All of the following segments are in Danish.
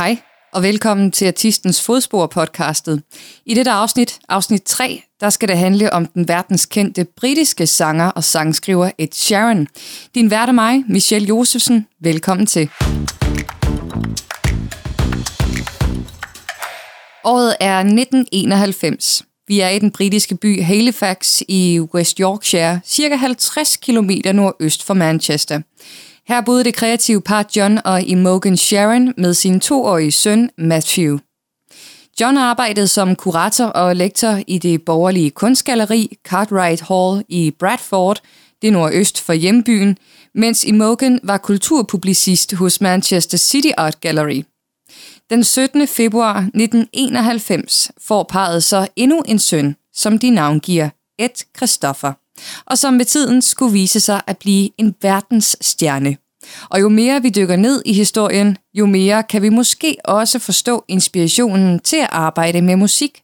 Hej, og velkommen til Artistens Fodspor podcastet. I dette afsnit, afsnit 3, der skal det handle om den verdenskendte britiske sanger og sangskriver Ed Sheeran. Din vært er mig, Michelle Josefsen. Velkommen til. Året er 1991. Vi er i den britiske by Halifax i West Yorkshire, cirka 50 km nordøst for Manchester. Her boede det kreative par John og Imogen Sharon med sin toårige søn Matthew. John arbejdede som kurator og lektor i det borgerlige kunstgalleri Cartwright Hall i Bradford, det nordøst for hjembyen, mens Imogen var kulturpublicist hos Manchester City Art Gallery. Den 17. februar 1991 får parret så endnu en søn, som de navngiver Ed Christopher og som med tiden skulle vise sig at blive en verdensstjerne. Og jo mere vi dykker ned i historien, jo mere kan vi måske også forstå inspirationen til at arbejde med musik.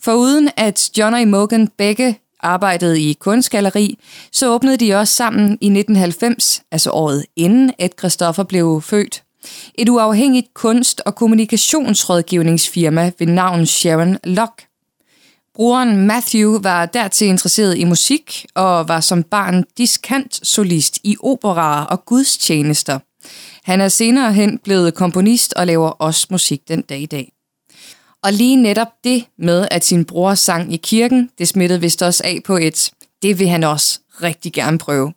For uden at John og Imogen begge arbejdede i kunstgalleri, så åbnede de også sammen i 1990, altså året inden at Christoffer blev født, et uafhængigt kunst- og kommunikationsrådgivningsfirma ved navn Sharon Locke. Broren Matthew var dertil interesseret i musik og var som barn diskant solist i operaer og gudstjenester. Han er senere hen blevet komponist og laver også musik den dag i dag. Og lige netop det med, at sin bror sang i kirken, det smittede vist også af på et, det vil han også rigtig gerne prøve.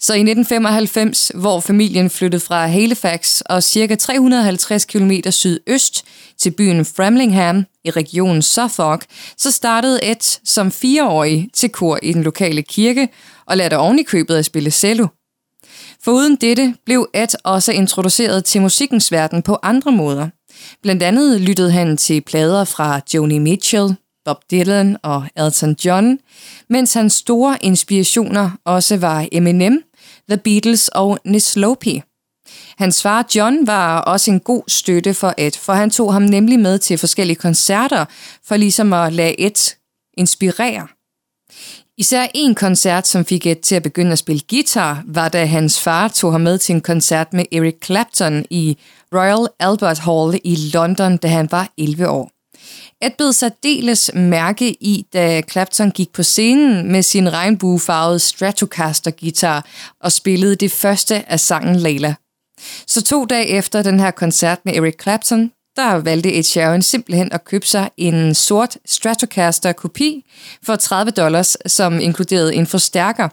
Så i 1995, hvor familien flyttede fra Halifax og cirka 350 km sydøst til byen Framlingham i regionen Suffolk, så startede et som fireårig til kor i den lokale kirke og lærte ovenikøbet at spille cello. Foruden dette blev Ed også introduceret til musikkens verden på andre måder. Blandt andet lyttede han til plader fra Joni Mitchell, Bob Dylan og Elton John, mens hans store inspirationer også var Eminem, The Beatles og Nislopi. Hans far John var også en god støtte for Ed, for han tog ham nemlig med til forskellige koncerter, for ligesom at lade Ed inspirere. Især en koncert, som fik Ed til at begynde at spille guitar, var da hans far tog ham med til en koncert med Eric Clapton i Royal Albert Hall i London, da han var 11 år. Ed bed særdeles mærke i, da Clapton gik på scenen med sin regnbuefarvede Stratocaster-guitar og spillede det første af sangen Layla. Så to dage efter den her koncert med Eric Clapton, der valgte Ed Sheeran simpelthen at købe sig en sort Stratocaster-kopi for 30 dollars, som inkluderede en forstærker.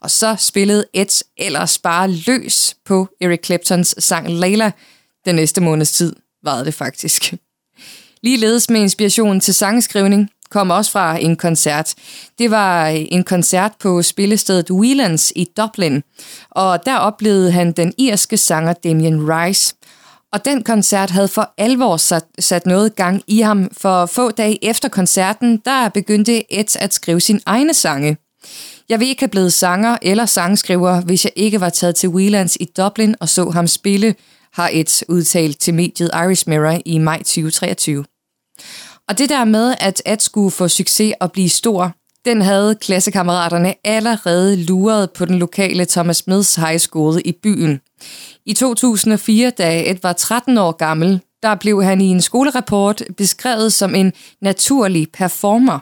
Og så spillede Ed ellers bare løs på Eric Claptons sang Layla den næste måneds tid, var det faktisk. Ligeledes med inspiration til sangskrivning kom også fra en koncert. Det var en koncert på spillestedet Whelans i Dublin, og der oplevede han den irske sanger Damien Rice. Og den koncert havde for alvor sat, sat noget gang i ham, for få dage efter koncerten, der begyndte Ed at skrive sin egne sange. Jeg vil ikke have blevet sanger eller sangskriver, hvis jeg ikke var taget til Whelans i Dublin og så ham spille, har Ed udtalt til mediet Irish Mirror i maj 2023. Og det der med, at at skulle få succes og blive stor, den havde klassekammeraterne allerede luret på den lokale Thomas Smiths High School i byen. I 2004, da Ed var 13 år gammel, der blev han i en skolerapport beskrevet som en naturlig performer,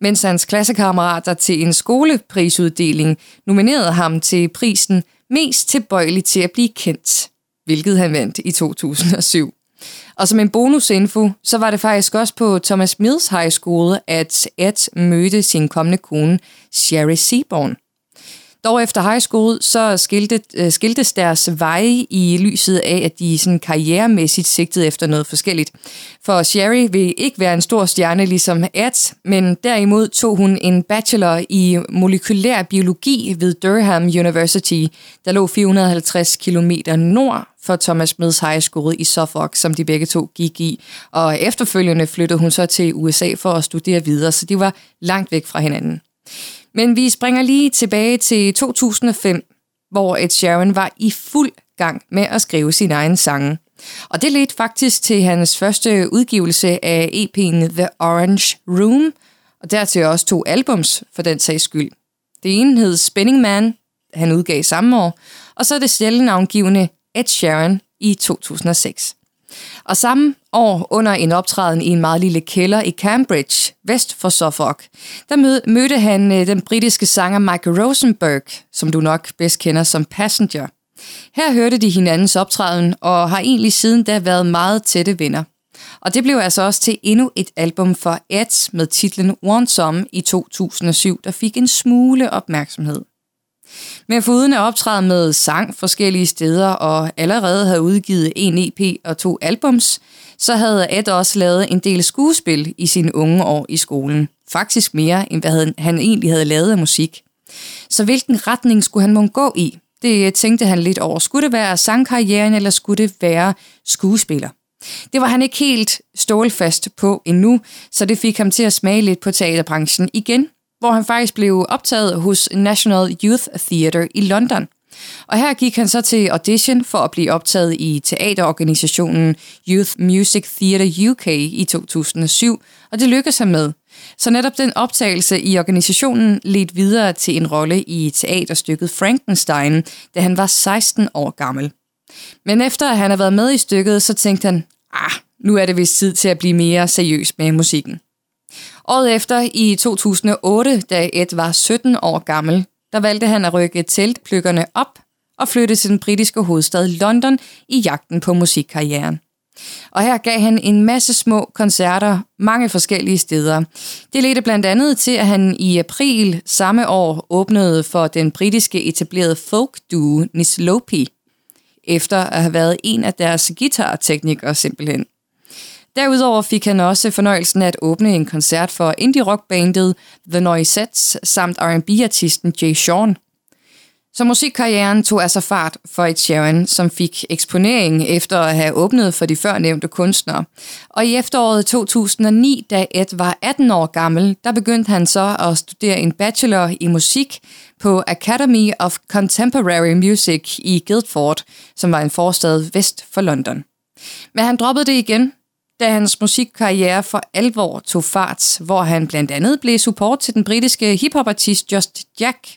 mens hans klassekammerater til en skoleprisuddeling nominerede ham til prisen mest tilbøjelig til at blive kendt, hvilket han vandt i 2007. Og som en bonusinfo, så var det faktisk også på Thomas Mills High School, at Ed mødte sin kommende kone, Sherry Seaborn. Dog efter high school, så skilte, øh, skiltes deres veje i lyset af, at de sådan karrieremæssigt sigtede efter noget forskelligt. For Sherry vil ikke være en stor stjerne ligesom Ed, men derimod tog hun en bachelor i molekylær biologi ved Durham University, der lå 450 km nord for Thomas Smiths High School i Suffolk, som de begge to gik i. Og efterfølgende flyttede hun så til USA for at studere videre, så de var langt væk fra hinanden. Men vi springer lige tilbage til 2005, hvor Ed Sheeran var i fuld gang med at skrive sin egen sange. Og det ledte faktisk til hans første udgivelse af EP'en The Orange Room, og dertil også to albums for den sags skyld. Det ene hed Spinning Man, han udgav samme år, og så det selvnavngivende Ed Sheeran i 2006. Og samme år under en optræden i en meget lille kælder i Cambridge, vest for Suffolk, der mødte han øh, den britiske sanger Michael Rosenberg, som du nok bedst kender som Passenger. Her hørte de hinandens optræden og har egentlig siden da været meget tætte venner. Og det blev altså også til endnu et album for Ed med titlen One Some i 2007, der fik en smule opmærksomhed. Men foruden at optræde med sang forskellige steder og allerede havde udgivet en EP og to albums, så havde Ed også lavet en del skuespil i sine unge år i skolen. Faktisk mere, end hvad han egentlig havde lavet af musik. Så hvilken retning skulle han må gå i? Det tænkte han lidt over. Skulle det være sangkarrieren, eller skulle det være skuespiller? Det var han ikke helt stålfast på endnu, så det fik ham til at smage lidt på teaterbranchen igen, hvor han faktisk blev optaget hos National Youth Theatre i London. Og her gik han så til audition for at blive optaget i teaterorganisationen Youth Music Theatre UK i 2007, og det lykkedes han med. Så netop den optagelse i organisationen ledte videre til en rolle i teaterstykket Frankenstein, da han var 16 år gammel. Men efter at han havde været med i stykket, så tænkte han, ah, nu er det vist tid til at blive mere seriøs med musikken. Året efter, i 2008, da Ed var 17 år gammel, der valgte han at rykke teltpløkkerne op og flytte til den britiske hovedstad London i jagten på musikkarrieren. Og her gav han en masse små koncerter mange forskellige steder. Det ledte blandt andet til, at han i april samme år åbnede for den britiske etablerede folk-duo Nislopi, efter at have været en af deres guitarteknikere simpelthen. Derudover fik han også fornøjelsen af at åbne en koncert for indie-rockbandet The Noisettes samt R&B-artisten Jay Sean. Så musikkarrieren tog altså fart for et Sharon, som fik eksponering efter at have åbnet for de førnævnte kunstnere. Og i efteråret 2009, da Ed var 18 år gammel, der begyndte han så at studere en bachelor i musik på Academy of Contemporary Music i Guildford, som var en forstad vest for London. Men han droppede det igen, da hans musikkarriere for alvor tog fart, hvor han blandt andet blev support til den britiske hiphopartist Just Jack.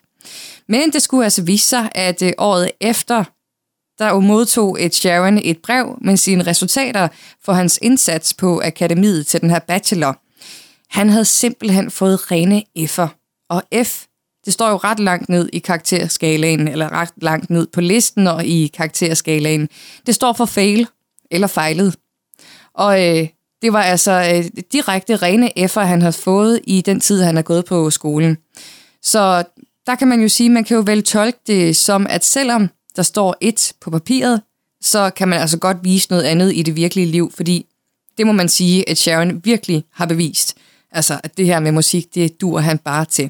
Men det skulle altså vise sig, at øh, året efter, der modtog et Sharon et brev med sine resultater for hans indsats på akademiet til den her bachelor. Han havde simpelthen fået rene F'er. Og F, det står jo ret langt ned i karakterskalaen, eller ret langt ned på listen og i karakterskalaen. Det står for fail, eller fejlet. Og øh, det var altså øh, direkte rene F'er, han havde fået i den tid, han har gået på skolen. Så der kan man jo sige, man kan jo vel tolke det som, at selvom der står et på papiret, så kan man altså godt vise noget andet i det virkelige liv, fordi det må man sige, at Sharon virkelig har bevist. Altså, at det her med musik, det dur han bare til.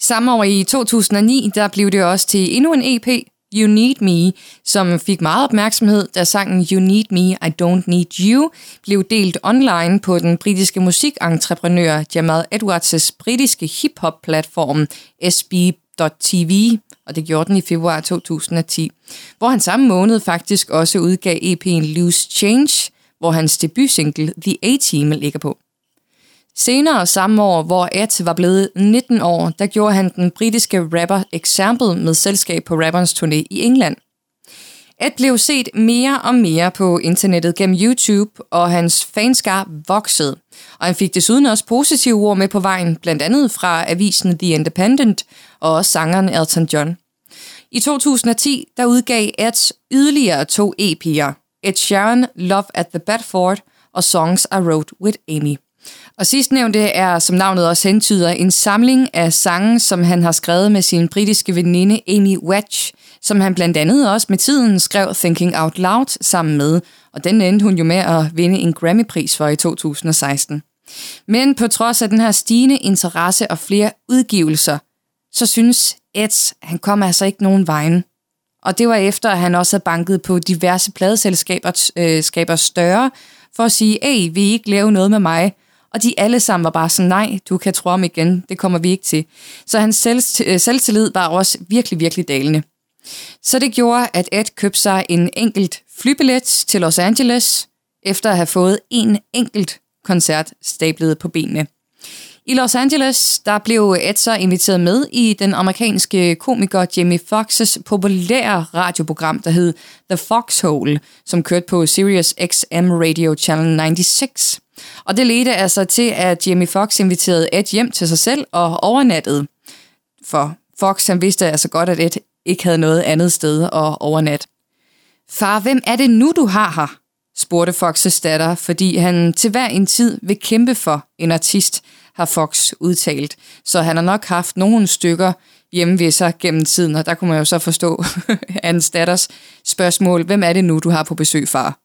Samme år i 2009, der blev det også til endnu en EP, You Need Me, som fik meget opmærksomhed, da sangen You Need Me, I Don't Need You blev delt online på den britiske musikentreprenør Jamal Edwards' britiske hip-hop-platform SB.tv, og det gjorde den i februar 2010, hvor han samme måned faktisk også udgav EP'en Loose Change, hvor hans debutsingle The A-Team ligger på. Senere samme år, hvor Ed var blevet 19 år, der gjorde han den britiske rapper Example med selskab på rapperens turné i England. Ed blev set mere og mere på internettet gennem YouTube, og hans fanskar voksede. Og han fik desuden også positive ord med på vejen, blandt andet fra avisen The Independent og også sangeren Elton John. I 2010 der udgav Ed yderligere to EP'er, Ed Sheeran, Love at the Bedford og Songs I Wrote with Amy. Og sidstnævnte er, som navnet også hentyder, en samling af sange, som han har skrevet med sin britiske veninde Amy Wedge, som han blandt andet også med tiden skrev Thinking Out Loud sammen med, og den endte hun jo med at vinde en Grammy-pris for i 2016. Men på trods af den her stigende interesse og flere udgivelser, så synes Ed, han kom altså ikke nogen vejen. Og det var efter, at han også havde banket på diverse pladeselskaber øh, skaber større, for at sige, hey, vil I ikke lave noget med mig? Og de alle sammen var bare sådan, nej, du kan tro om igen, det kommer vi ikke til. Så hans selv, øh, selvtillid var også virkelig, virkelig dalende. Så det gjorde, at Ed købte sig en enkelt flybillet til Los Angeles, efter at have fået en enkelt koncert stablet på benene. I Los Angeles der blev Ed så inviteret med i den amerikanske komiker Jamie Foxx's populære radioprogram, der hed The Foxhole, som kørte på Sirius XM Radio Channel 96. Og det ledte altså til, at Jamie Fox inviterede Ed hjem til sig selv og overnattede. For Fox han vidste altså godt, at Ed ikke havde noget andet sted at overnatte. Far, hvem er det nu, du har her? spurgte Foxes datter, fordi han til hver en tid vil kæmpe for en artist, har Fox udtalt. Så han har nok haft nogle stykker hjemme ved sig gennem tiden, og der kunne man jo så forstå hans datters spørgsmål, hvem er det nu, du har på besøg, far?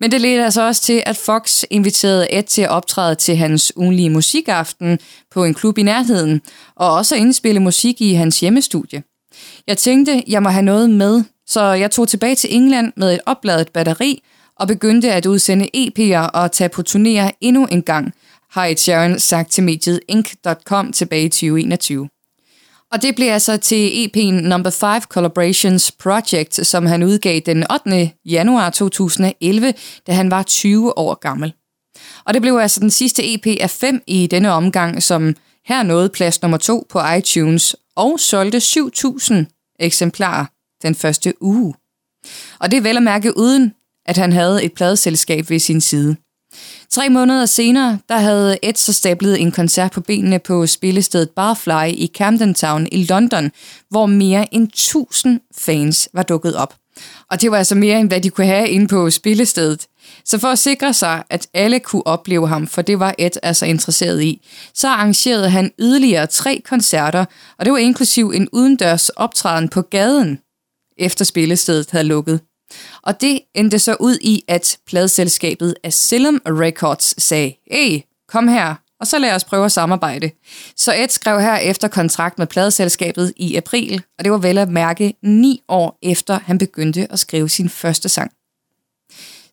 Men det ledte altså også til, at Fox inviterede Ed til at optræde til hans ugenlige musikaften på en klub i nærheden, og også at indspille musik i hans hjemmestudie. Jeg tænkte, jeg må have noget med, så jeg tog tilbage til England med et opladet batteri og begyndte at udsende EP'er og tage på turnéer endnu en gang, har Ed Sheeran sagt til mediet Inc.com tilbage i 2021. Og det blev altså til EP'en Number 5 Collaborations Project, som han udgav den 8. januar 2011, da han var 20 år gammel. Og det blev altså den sidste EP af 5 i denne omgang, som her nåede plads nummer 2 på iTunes og solgte 7.000 eksemplarer den første uge. Og det er vel at mærke uden, at han havde et pladeselskab ved sin side. Tre måneder senere, der havde Ed så stablet en koncert på benene på spillestedet Barfly i Camden Town i London, hvor mere end 1000 fans var dukket op. Og det var altså mere end hvad de kunne have inde på spillestedet. Så for at sikre sig, at alle kunne opleve ham, for det var Ed altså interesseret i, så arrangerede han yderligere tre koncerter, og det var inklusiv en udendørs optræden på gaden, efter spillestedet havde lukket. Og det endte så ud i, at pladselskabet Asylum Records sagde, hey, kom her, og så lad os prøve at samarbejde. Så Ed skrev her efter kontrakt med pladeselskabet i april, og det var vel at mærke ni år efter han begyndte at skrive sin første sang.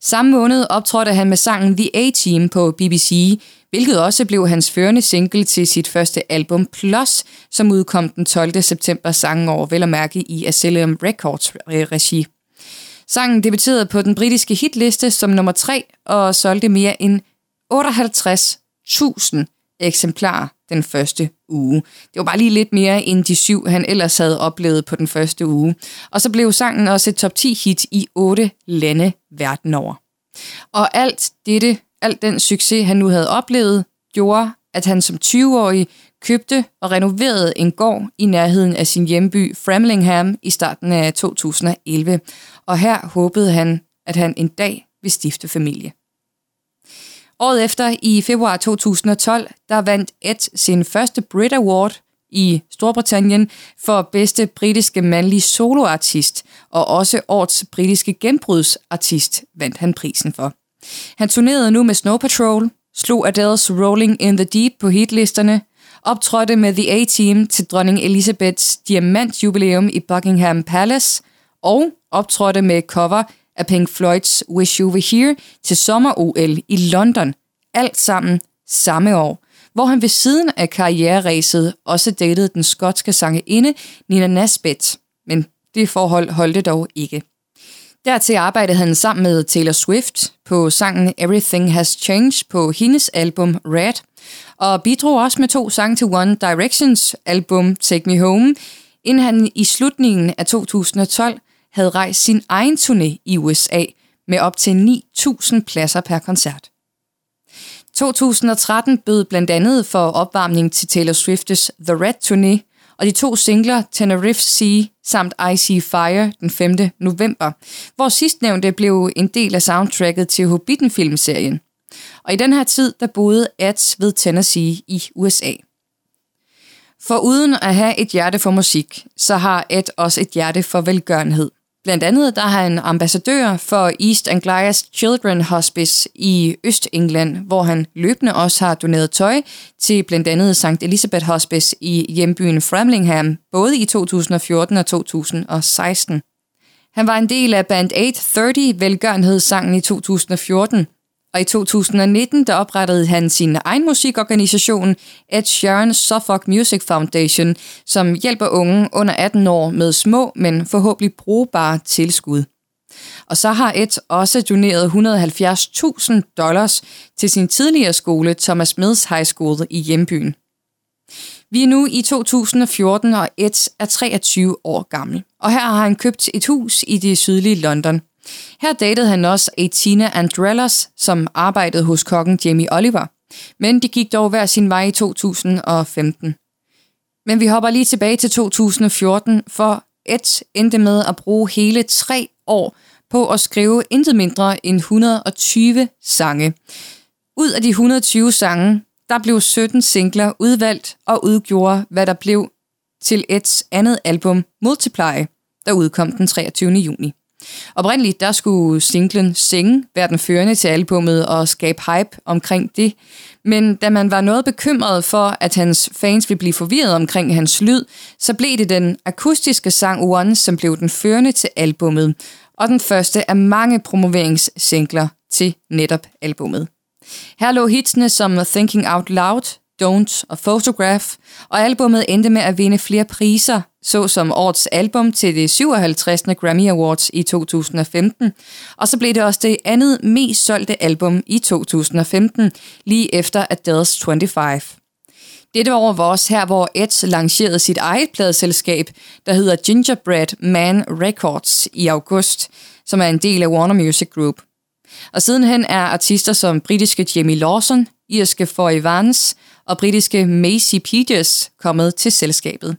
Samme måned optrådte han med sangen The A-Team på BBC, hvilket også blev hans førende single til sit første album Plus, som udkom den 12. september sangen over vel at mærke i Asylum Records regi. Sangen debuterede på den britiske hitliste som nummer 3 og solgte mere end 58.000 eksemplarer den første uge. Det var bare lige lidt mere end de syv, han ellers havde oplevet på den første uge. Og så blev sangen også et top 10 hit i otte lande verden over. Og alt dette, alt den succes, han nu havde oplevet, gjorde, at han som 20-årig købte og renoverede en gård i nærheden af sin hjemby Framlingham i starten af 2011, og her håbede han, at han en dag ville stifte familie. Året efter, i februar 2012, der vandt Ed sin første Brit Award i Storbritannien for bedste britiske mandlige soloartist, og også årets britiske gennembrudsartist vandt han prisen for. Han turnerede nu med Snow Patrol, slog Adele's Rolling in the Deep på hitlisterne, optrådte med The A-Team til dronning Elizabeths diamantjubilæum i Buckingham Palace og optrådte med cover af Pink Floyds Wish You Were Here til sommer-OL i London. Alt sammen samme år, hvor han ved siden af karriereræset også datede den skotske sangerinde Nina Nesbitt. Men det forhold holdte dog ikke. Dertil arbejdede han sammen med Taylor Swift på sangen Everything Has Changed på hendes album Red, og bidrog også med to sange til One Directions album Take Me Home, inden han i slutningen af 2012 havde rejst sin egen turné i USA med op til 9.000 pladser per koncert. 2013 bød blandt andet for opvarmning til Taylor Swift's The Red Tournée, og de to singler Tenerife Sea samt IC Fire den 5. november, hvor sidstnævnte blev en del af soundtracket til Hobbiten-filmserien. Og i den her tid, der boede Ads ved Tennessee i USA. For uden at have et hjerte for musik, så har Ed også et hjerte for velgørenhed. Blandt andet der har han ambassadør for East Anglias Children Hospice i Øst-England, hvor han løbende også har doneret tøj til blandt andet St. Elizabeth Hospice i hjembyen Framlingham, både i 2014 og 2016. Han var en del af Band 830 velgørenhedssangen i 2014, og i 2019 der oprettede han sin egen musikorganisation, Ed Sheeran Suffolk Music Foundation, som hjælper unge under 18 år med små, men forhåbentlig brugbare tilskud. Og så har Ed også doneret 170.000 dollars til sin tidligere skole, Thomas Mills High School i hjembyen. Vi er nu i 2014, og Ed er 23 år gammel. Og her har han købt et hus i det sydlige London. Her datede han også Etina Andrellas, som arbejdede hos kokken Jamie Oliver. Men de gik dog hver sin vej i 2015. Men vi hopper lige tilbage til 2014, for Ed endte med at bruge hele tre år på at skrive intet mindre end 120 sange. Ud af de 120 sange, der blev 17 singler udvalgt og udgjorde, hvad der blev til Eds andet album Multiply, der udkom den 23. juni. Oprindeligt der skulle singlen Sing være den førende til albummet og skabe hype omkring det, men da man var noget bekymret for, at hans fans ville blive forvirret omkring hans lyd, så blev det den akustiske sang One, som blev den førende til albummet, og den første af mange promoveringssingler til netop albummet. Her lå hitsene som Thinking Out Loud, Don't og Photograph, og albummet endte med at vinde flere priser, såsom årets album til det 57. Grammy Awards i 2015, og så blev det også det andet mest solgte album i 2015, lige efter Adele's 25. Dette år var også her, hvor Ed lancerede sit eget pladeselskab, der hedder Gingerbread Man Records i august, som er en del af Warner Music Group. Og sidenhen er artister som britiske Jamie Lawson, irske Foy Vance og britiske Macy Peters kommet til selskabet.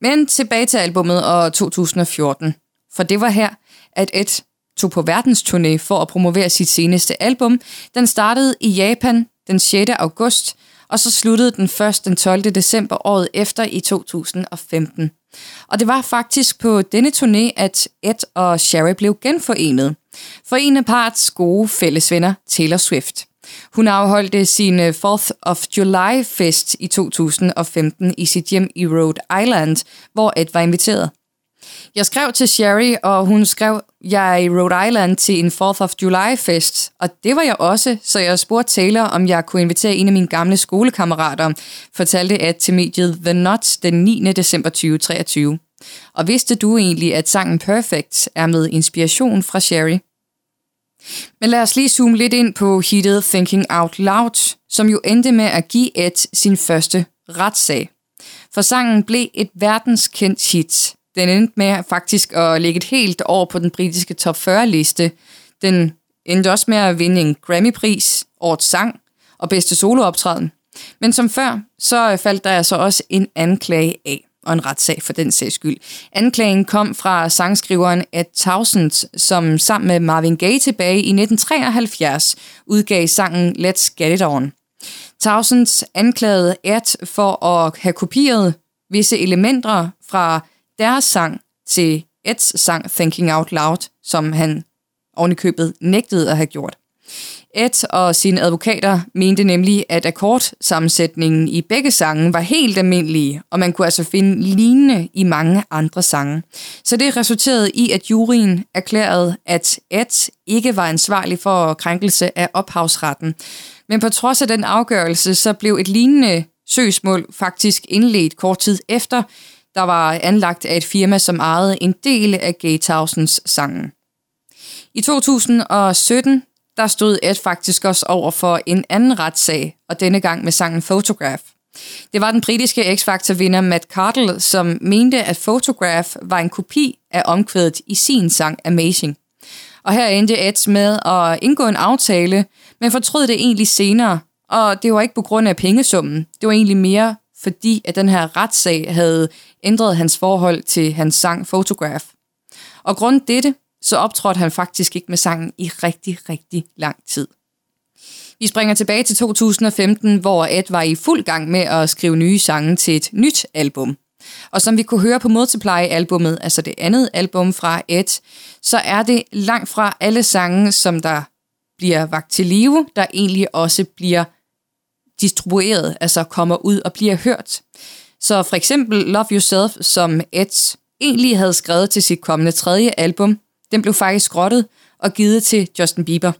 Men tilbage til albummet og 2014, for det var her, at Ed tog på verdensturné for at promovere sit seneste album. Den startede i Japan den 6. august, og så sluttede den først den 12. december året efter i 2015. Og det var faktisk på denne turné, at Ed og Sherry blev genforenet. For en af parts gode fællesvenner, Taylor Swift. Hun afholdte sin øh, 4th of July fest i 2015 i sit hjem i Rhode Island, hvor Ed var inviteret. Jeg skrev til Sherry, og hun skrev, jeg er i Rhode Island til en 4th of July fest, og det var jeg også, så jeg spurgte Taylor, om jeg kunne invitere en af mine gamle skolekammerater, fortalte at til mediet The Not den 9. december 2023. Og vidste du egentlig, at sangen Perfect er med inspiration fra Sherry? Men lad os lige zoome lidt ind på hittet Thinking Out Loud, som jo endte med at give Ed sin første retssag. For sangen blev et verdenskendt hit. Den endte med faktisk at ligge et helt år på den britiske top 40-liste. Den endte også med at vinde en Grammy-pris, årets sang og bedste solooptræden. Men som før, så faldt der altså også en anklage af og en retssag for den sags skyld. Anklagen kom fra sangskriveren Ed Townsend, som sammen med Marvin Gaye tilbage i 1973 udgav sangen Let's Get It On. Townsend anklagede Ed for at have kopieret visse elementer fra deres sang til Eds sang Thinking Out Loud, som han ovenikøbet nægtede at have gjort. Ed og sine advokater mente nemlig, at akkordsammensætningen i begge sange var helt almindelige, og man kunne altså finde lignende i mange andre sange. Så det resulterede i, at juryen erklærede, at Ed ikke var ansvarlig for krænkelse af ophavsretten. Men på trods af den afgørelse, så blev et lignende søgsmål faktisk indledt kort tid efter, der var anlagt af et firma, som ejede en del af Gatehausens sangen. I 2017 der stod Ed faktisk også over for en anden retssag, og denne gang med sangen Photograph. Det var den britiske X-Factor-vinder Matt Cardle, som mente, at Photograph var en kopi af omkvædet i sin sang Amazing. Og her endte Ed med at indgå en aftale, men fortrød det egentlig senere, og det var ikke på grund af pengesummen. Det var egentlig mere fordi, at den her retssag havde ændret hans forhold til hans sang Photograph. Og grund dette, så optrådte han faktisk ikke med sangen i rigtig, rigtig lang tid. Vi springer tilbage til 2015, hvor Ed var i fuld gang med at skrive nye sange til et nyt album. Og som vi kunne høre på Multiply-albummet, altså det andet album fra Ed, så er det langt fra alle sange, som der bliver vagt til live, der egentlig også bliver distribueret, altså kommer ud og bliver hørt. Så for eksempel Love Yourself, som Ed egentlig havde skrevet til sit kommende tredje album, den blev faktisk skrottet og givet til Justin Bieber.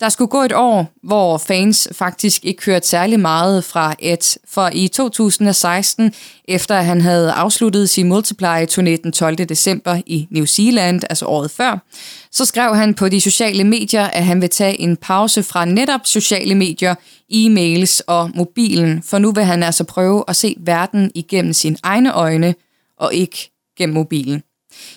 Der skulle gå et år, hvor fans faktisk ikke hørte særlig meget fra Ed, for i 2016, efter at han havde afsluttet sin Multiply-turné den 12. december i New Zealand, altså året før, så skrev han på de sociale medier, at han vil tage en pause fra netop sociale medier, e-mails og mobilen, for nu vil han altså prøve at se verden igennem sine egne øjne og ikke gennem mobilen.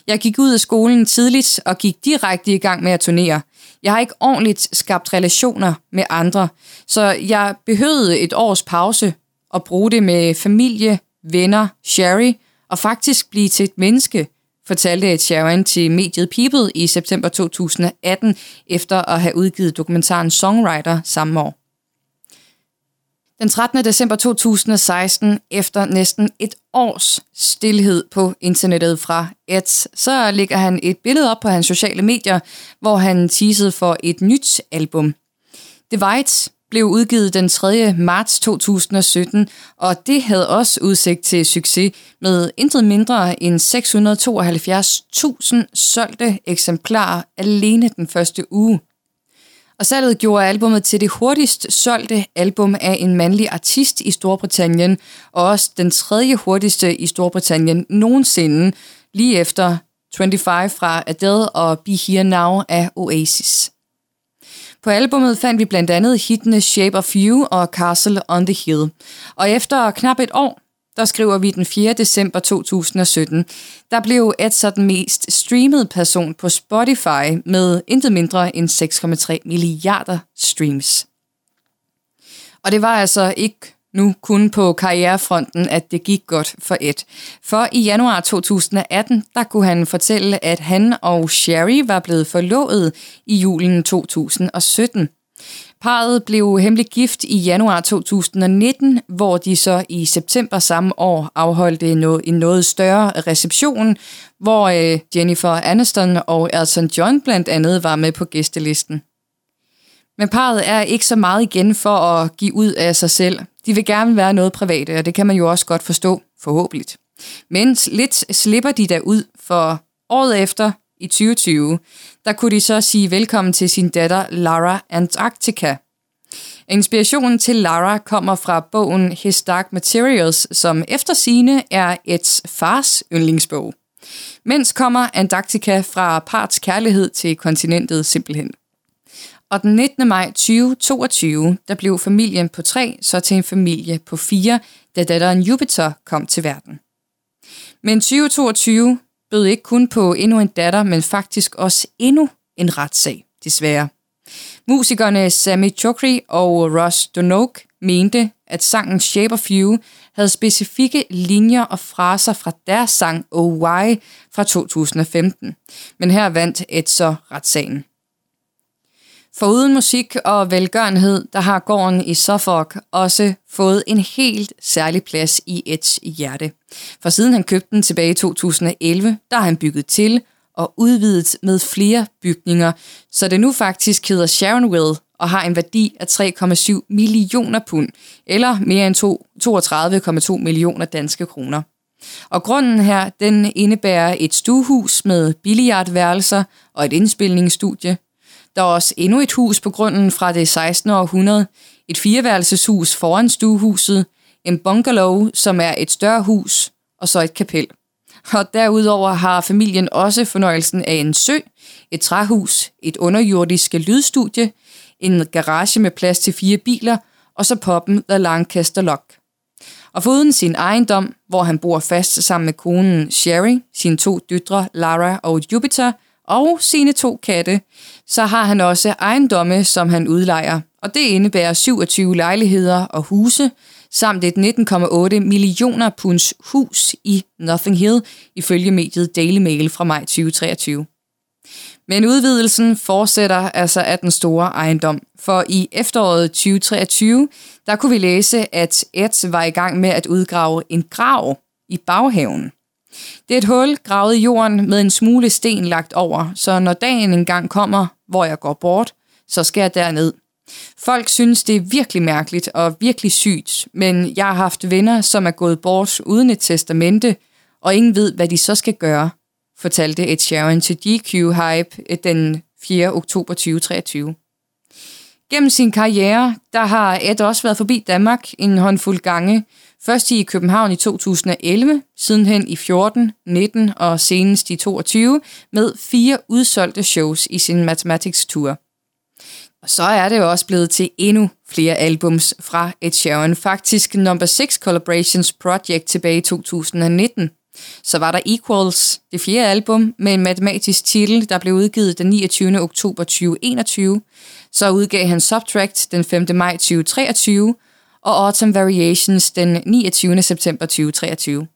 Jeg gik ud af skolen tidligt og gik direkte i gang med at turnere. Jeg har ikke ordentligt skabt relationer med andre, så jeg behøvede et års pause og bruge det med familie, venner, Sherry og faktisk blive til et menneske, fortalte Sharon til mediet People i september 2018 efter at have udgivet dokumentaren Songwriter samme år. Den 13. december 2016, efter næsten et års stillhed på internettet fra Ed, så lægger han et billede op på hans sociale medier, hvor han teasede for et nyt album. Divide blev udgivet den 3. marts 2017, og det havde også udsigt til succes med intet mindre end 672.000 solgte eksemplarer alene den første uge. Og salget gjorde albumet til det hurtigst solgte album af en mandlig artist i Storbritannien, og også den tredje hurtigste i Storbritannien nogensinde, lige efter 25 fra Adele og Be Here Now af Oasis. På albummet fandt vi blandt andet hittene Shape of You og Castle on the Hill. Og efter knap et år, der skriver vi den 4. december 2017, der blev Edser den mest streamede person på Spotify med intet mindre end 6,3 milliarder streams. Og det var altså ikke nu kun på karrierefronten, at det gik godt for Ed. For i januar 2018, der kunne han fortælle, at han og Sherry var blevet forlovet i julen 2017. Parret blev hemmelig gift i januar 2019, hvor de så i september samme år afholdte en noget større reception, hvor øh, Jennifer Aniston og Elton John blandt andet var med på gæstelisten. Men parret er ikke så meget igen for at give ud af sig selv. De vil gerne være noget private, og det kan man jo også godt forstå, forhåbentlig. Men lidt slipper de der ud, for året efter, i 2020, der kunne de så sige velkommen til sin datter Lara Antarctica. Inspirationen til Lara kommer fra bogen His Dark Materials, som efter sine er et fars yndlingsbog. Mens kommer Antarctica fra parts kærlighed til kontinentet simpelthen. Og den 19. maj 2022, der blev familien på tre så til en familie på fire, da datteren Jupiter kom til verden. Men 2022 bød ikke kun på endnu en datter, men faktisk også endnu en retssag, desværre. Musikerne Sammy Chokri og Ross Donoke mente, at sangen Shape of You havde specifikke linjer og fraser fra deres sang Oh Why fra 2015. Men her vandt et så retssagen. For uden musik og velgørenhed, der har gården i Suffolk også fået en helt særlig plads i et hjerte. For siden han købte den tilbage i 2011, der har han bygget til og udvidet med flere bygninger, så det nu faktisk hedder Sharonville og har en værdi af 3,7 millioner pund, eller mere end 32,2 millioner danske kroner. Og grunden her, den indebærer et stuehus med billiardværelser og et indspilningsstudie, der er også endnu et hus på grunden fra det 16. århundrede, et fireværelseshus foran stuehuset, en bungalow, som er et større hus, og så et kapel. Og derudover har familien også fornøjelsen af en sø, et træhus, et underjordisk lydstudie, en garage med plads til fire biler, og så poppen The Lancaster Lock. Og foruden sin ejendom, hvor han bor fast sammen med konen Sherry, sine to døtre Lara og Jupiter, og sine to katte, så har han også ejendomme, som han udlejer. Og det indebærer 27 lejligheder og huse, samt et 19,8 millioner punds hus i Nothing Hill, ifølge mediet Daily Mail fra maj 2023. Men udvidelsen fortsætter altså af den store ejendom, for i efteråret 2023, der kunne vi læse, at Ed var i gang med at udgrave en grav i baghaven. Det er et hul gravet i jorden med en smule sten lagt over, så når dagen engang kommer, hvor jeg går bort, så skal jeg derned. Folk synes, det er virkelig mærkeligt og virkelig sygt, men jeg har haft venner, som er gået bort uden et testamente, og ingen ved, hvad de så skal gøre, fortalte Ed Sheeran til GQ Hype øh, den 4. oktober 2023. Gennem sin karriere, der har Ed også været forbi Danmark en håndfuld gange. Først i København i 2011, sidenhen i 14, 19 og senest i 22, med fire udsolgte shows i sin Mathematics Tour. Og så er det jo også blevet til endnu flere albums fra Ed Sheeran. Faktisk Number 6 Collaborations Project tilbage i 2019. Så var der Equals, det fjerde album, med en matematisk titel, der blev udgivet den 29. oktober 2021. Så udgav han Subtract den 5. maj 2023, og Autumn Variations den 29. september 2023.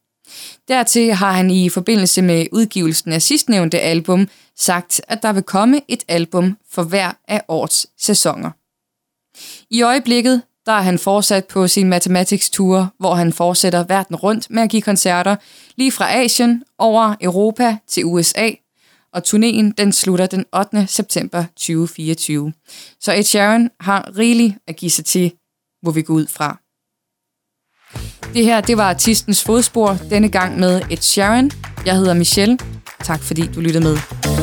Dertil har han i forbindelse med udgivelsen af sidstnævnte album sagt, at der vil komme et album for hver af årets sæsoner. I øjeblikket der er han fortsat på sin Mathematics Tour, hvor han fortsætter verden rundt med at give koncerter, lige fra Asien over Europa til USA, og turnéen den slutter den 8. september 2024. Så Ed Sheeran har rigeligt at give sig til, hvor vi går ud fra. Det her, det var artistens fodspor, denne gang med Ed Sharon. Jeg hedder Michelle. Tak fordi du lyttede med.